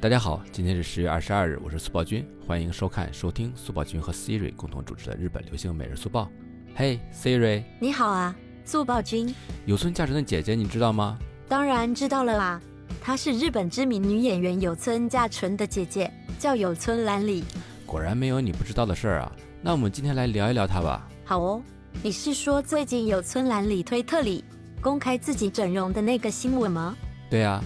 大家好，今天是十月二十二日，我是速报君，欢迎收看、收听速报君和 Siri 共同主持的日本流行每日速报。嘿，Siri，你好啊，速报君。有村架纯的姐姐你知道吗？当然知道了啦，她是日本知名女演员有村架纯的姐姐，叫有村兰里。果然没有你不知道的事儿啊。那我们今天来聊一聊她吧。好哦，你是说最近有村兰里推特里公开自己整容的那个新闻吗？对啊。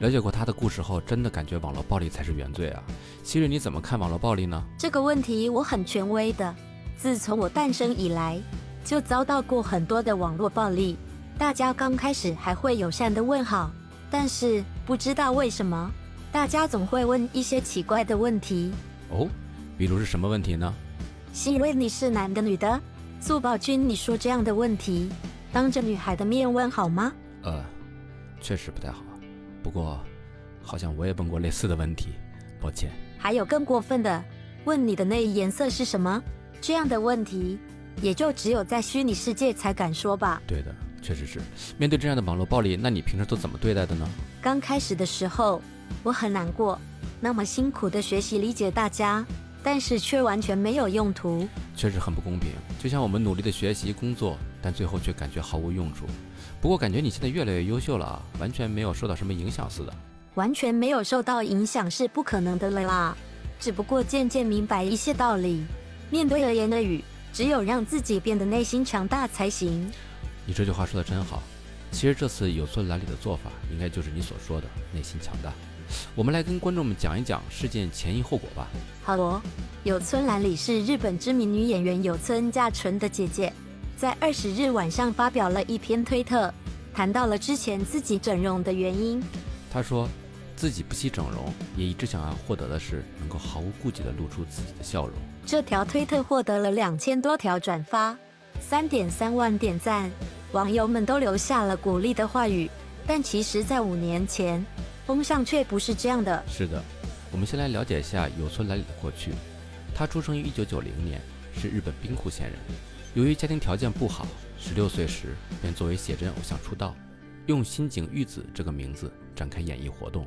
了解过他的故事后，真的感觉网络暴力才是原罪啊！希瑞，你怎么看网络暴力呢？这个问题我很权威的。自从我诞生以来，就遭到过很多的网络暴力。大家刚开始还会友善的问好，但是不知道为什么，大家总会问一些奇怪的问题。哦，比如是什么问题呢？希瑞，你是男的女的？速宝君，你说这样的问题，当着女孩的面问好吗？呃，确实不太好。不过，好像我也问过类似的问题，抱歉。还有更过分的，问你的内衣颜色是什么？这样的问题，也就只有在虚拟世界才敢说吧。对的，确实是。面对这样的网络暴力，那你平时都怎么对待的呢？刚开始的时候，我很难过，那么辛苦的学习理解大家，但是却完全没有用途，确实很不公平。就像我们努力的学习工作，但最后却感觉毫无用处。不过感觉你现在越来越优秀了啊，完全没有受到什么影响似的。完全没有受到影响是不可能的了啦，只不过渐渐明白一些道理。面对而言的语，只有让自己变得内心强大才行。你这句话说的真好。其实这次有村兰里的做法，应该就是你所说的内心强大。我们来跟观众们讲一讲事件前因后果吧。好哦，有村兰里是日本知名女演员有村架纯的姐姐。在二十日晚上发表了一篇推特，谈到了之前自己整容的原因。她说，自己不惜整容，也一直想要获得的是能够毫无顾忌地露出自己的笑容。这条推特获得了两千多条转发，三点三万点赞，网友们都留下了鼓励的话语。但其实，在五年前，风向却不是这样的。是的，我们先来了解一下有村来里的过去。他出生于一九九零年，是日本兵库县人。由于家庭条件不好，十六岁时便作为写真偶像出道，用新井玉子这个名字展开演艺活动。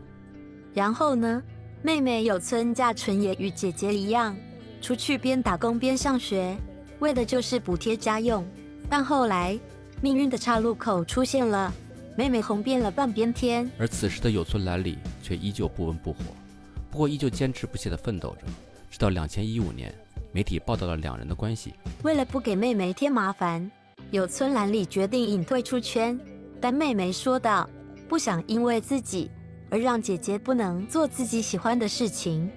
然后呢，妹妹有村架纯也与姐姐一样，出去边打工边上学，为的就是补贴家用。但后来命运的岔路口出现了，妹妹红遍了半边天，而此时的有村兰里却依旧不温不火，不过依旧坚持不懈地奋斗着，直到两千一五年。媒体报道了两人的关系。为了不给妹妹添麻烦，有村兰里决定隐退出圈。但妹妹说道：“不想因为自己而让姐姐不能做自己喜欢的事情。”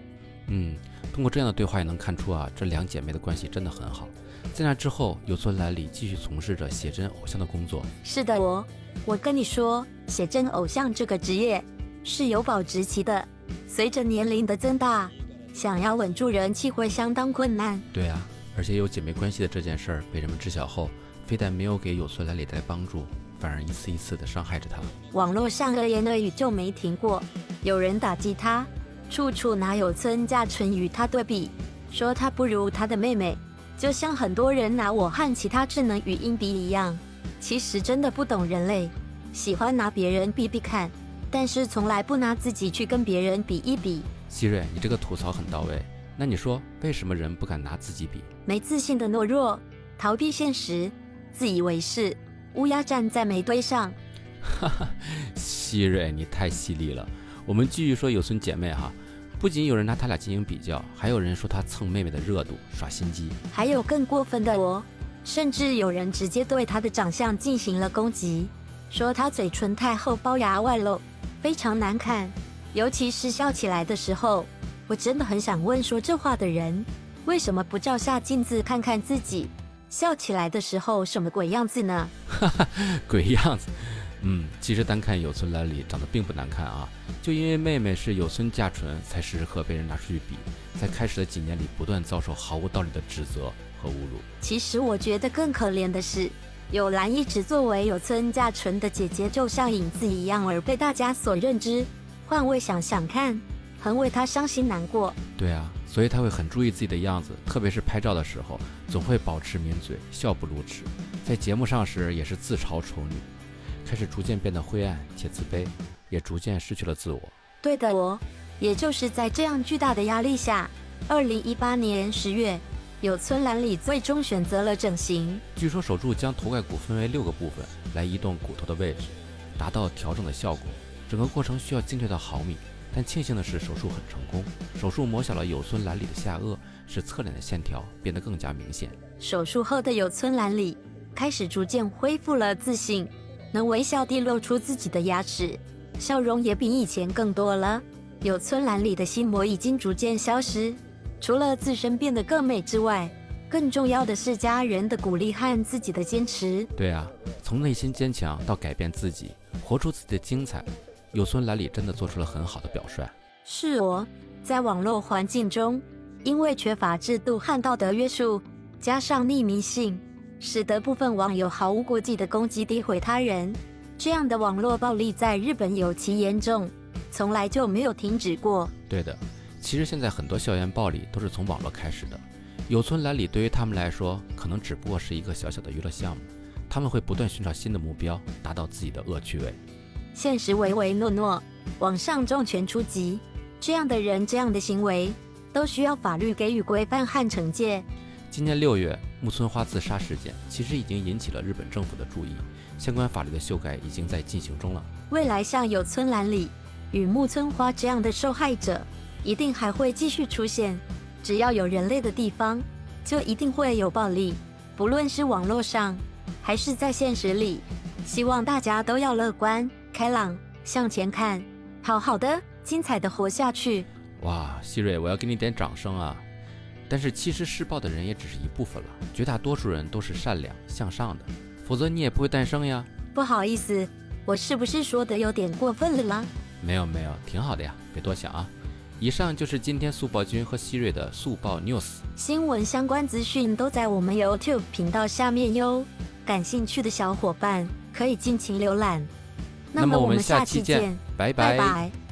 嗯，通过这样的对话也能看出啊，这两姐妹的关系真的很好。在那之后，有村兰里继续从事着写真偶像的工作。是的，我我跟你说，写真偶像这个职业是有保质期的，随着年龄的增大。想要稳住人气会相当困难。对啊，而且有姐妹关系的这件事儿被人们知晓后，非但没有给有村来里带来帮助，反而一次一次的伤害着她。网络上恶言恶语就没停过，有人打击她，处处拿有村架纯与她对比，说她不如她的妹妹，就像很多人拿我和其他智能语音比一样。其实真的不懂人类，喜欢拿别人比比看，但是从来不拿自己去跟别人比一比。希瑞，你这个吐槽很到位。那你说，为什么人不敢拿自己比？没自信的懦弱，逃避现实，自以为是，乌鸦站在煤堆上。哈哈，希瑞，你太犀利了。我们继续说有孙姐妹哈，不仅有人拿他俩进行比较，还有人说他蹭妹妹的热度，耍心机。还有更过分的哦，甚至有人直接对他的长相进行了攻击，说他嘴唇太厚，龅牙外露，非常难看。尤其是笑起来的时候，我真的很想问说这话的人，为什么不照下镜子看看自己笑起来的时候什么鬼样子呢？哈哈，鬼样子。嗯，其实单看有村兰里长得并不难看啊，就因为妹妹是有村架纯，才时时刻被人拿出去比，在开始的几年里不断遭受毫无道理的指责和侮辱。其实我觉得更可怜的是，有兰一直作为有村架纯的姐姐，就像影子一样而被大家所认知。换位想想看，很为她伤心难过。对啊，所以她会很注意自己的样子，特别是拍照的时候，总会保持抿嘴，笑不露齿。在节目上时也是自嘲丑女，开始逐渐变得灰暗且自卑，也逐渐失去了自我。对的，我也就是在这样巨大的压力下，二零一八年十月，有村兰里最终选择了整形。据说手术将头盖骨分为六个部分来移动骨头的位置，达到调整的效果。整个过程需要精确到毫米，但庆幸的是手术很成功。手术磨小了有村兰里的下颚，使侧脸的线条变得更加明显。手术后的有村兰里开始逐渐恢复了自信，能微笑地露出自己的牙齿，笑容也比以前更多了。有村兰里的心魔已经逐渐消失，除了自身变得更美之外，更重要的是家人的鼓励和自己的坚持。对啊，从内心坚强到改变自己，活出自己的精彩，有村兰里真的做出了很好的表率。是哦，在网络环境中，因为缺乏制度和道德约束，加上匿名性，使得部分网友毫无顾忌地攻击诋毁他人。这样的网络暴力在日本尤其严重。从来就没有停止过。对的，其实现在很多校园暴力都是从网络开始的。有村来里对于他们来说，可能只不过是一个小小的娱乐项目。他们会不断寻找新的目标，达到自己的恶趣味。现实唯唯诺诺，网上重拳出击，这样的人，这样的行为，都需要法律给予规范和惩戒。今年六月，木村花自杀事件其实已经引起了日本政府的注意，相关法律的修改已经在进行中了。未来像有村兰里。与木村花这样的受害者，一定还会继续出现。只要有人类的地方，就一定会有暴力，不论是网络上，还是在现实里。希望大家都要乐观、开朗，向前看，好好的、精彩的活下去。哇，希瑞，我要给你点掌声啊！但是其实施暴的人也只是一部分了，绝大多数人都是善良向上的，否则你也不会诞生呀。不好意思，我是不是说的有点过分了啦？没有没有，挺好的呀，别多想啊。以上就是今天速报君和希瑞的速报 news，新闻相关资讯都在我们 YouTube 频道下面哟，感兴趣的小伙伴可以尽情浏览。那么我们下期见，拜拜拜。